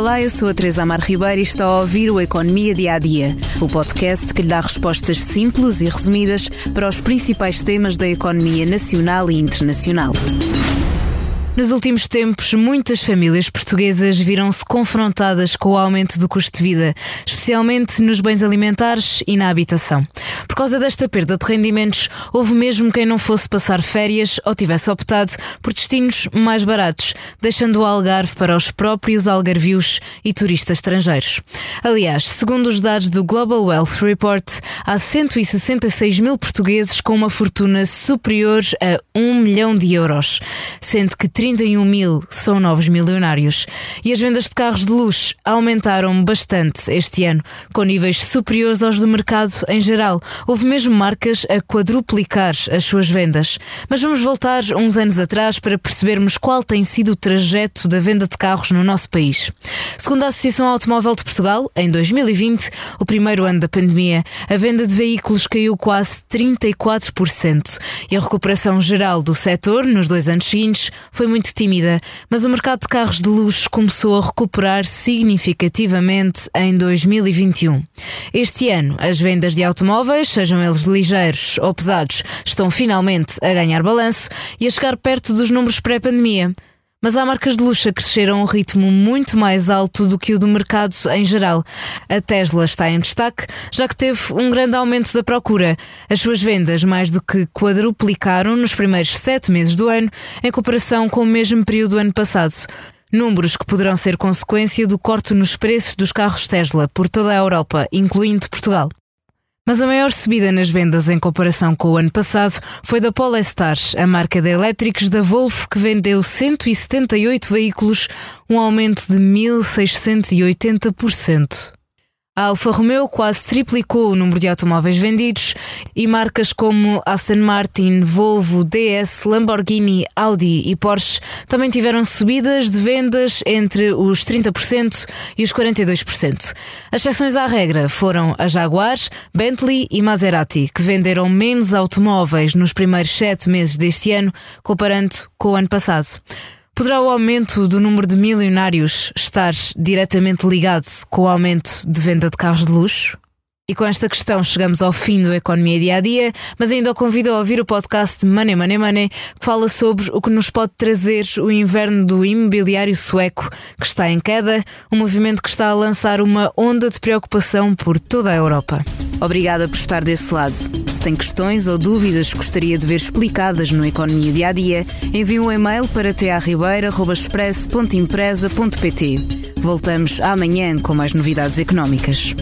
Olá, eu sou a Teresa Amar Ribeiro e está a ouvir o Economia Dia a Dia, o podcast que lhe dá respostas simples e resumidas para os principais temas da economia nacional e internacional. Nos últimos tempos, muitas famílias portuguesas viram-se confrontadas com o aumento do custo de vida, especialmente nos bens alimentares e na habitação. Por causa desta perda de rendimentos, houve mesmo quem não fosse passar férias ou tivesse optado por destinos mais baratos, deixando o Algarve para os próprios algarvios e turistas estrangeiros. Aliás, segundo os dados do Global Wealth Report, há 166 mil portugueses com uma fortuna superior a 1 milhão de euros, sendo que 31 mil são novos milionários. E as vendas de carros de luxo aumentaram bastante este ano, com níveis superiores aos do mercado em geral. Houve mesmo marcas a quadruplicar as suas vendas. Mas vamos voltar uns anos atrás para percebermos qual tem sido o trajeto da venda de carros no nosso país. Segundo a Associação Automóvel de Portugal, em 2020, o primeiro ano da pandemia, a venda de veículos caiu quase 34% e a recuperação geral do setor nos dois anos seguintes foi muito tímida, mas o mercado de carros de luxo começou a recuperar significativamente em 2021. Este ano, as vendas de automóveis, sejam eles ligeiros ou pesados, estão finalmente a ganhar balanço e a chegar perto dos números pré-pandemia. Mas há marcas de luxo a crescer a um ritmo muito mais alto do que o do mercado em geral. A Tesla está em destaque, já que teve um grande aumento da procura. As suas vendas mais do que quadruplicaram nos primeiros sete meses do ano, em comparação com o mesmo período do ano passado. Números que poderão ser consequência do corte nos preços dos carros Tesla por toda a Europa, incluindo Portugal. Mas a maior subida nas vendas em comparação com o ano passado foi da Polestar, a marca de elétricos da Volvo, que vendeu 178 veículos, um aumento de 1.680%. A Alfa Romeo quase triplicou o número de automóveis vendidos e marcas como Aston Martin, Volvo, DS, Lamborghini, Audi e Porsche também tiveram subidas de vendas entre os 30% e os 42%. As exceções à regra foram a Jaguar, Bentley e Maserati, que venderam menos automóveis nos primeiros sete meses deste ano, comparando com o ano passado. Poderá o aumento do número de milionários estar diretamente ligado com o aumento de venda de carros de luxo? E com esta questão chegamos ao fim do Economia Dia a Dia, mas ainda o convido a ouvir o podcast Money Money Money, que fala sobre o que nos pode trazer o inverno do imobiliário sueco, que está em queda, um movimento que está a lançar uma onda de preocupação por toda a Europa. Obrigada por estar desse lado. Se tem questões ou dúvidas que gostaria de ver explicadas no Economia Dia a Dia, envie um e-mail para tearribeira.express.empresa.pt. Voltamos amanhã com mais novidades económicas.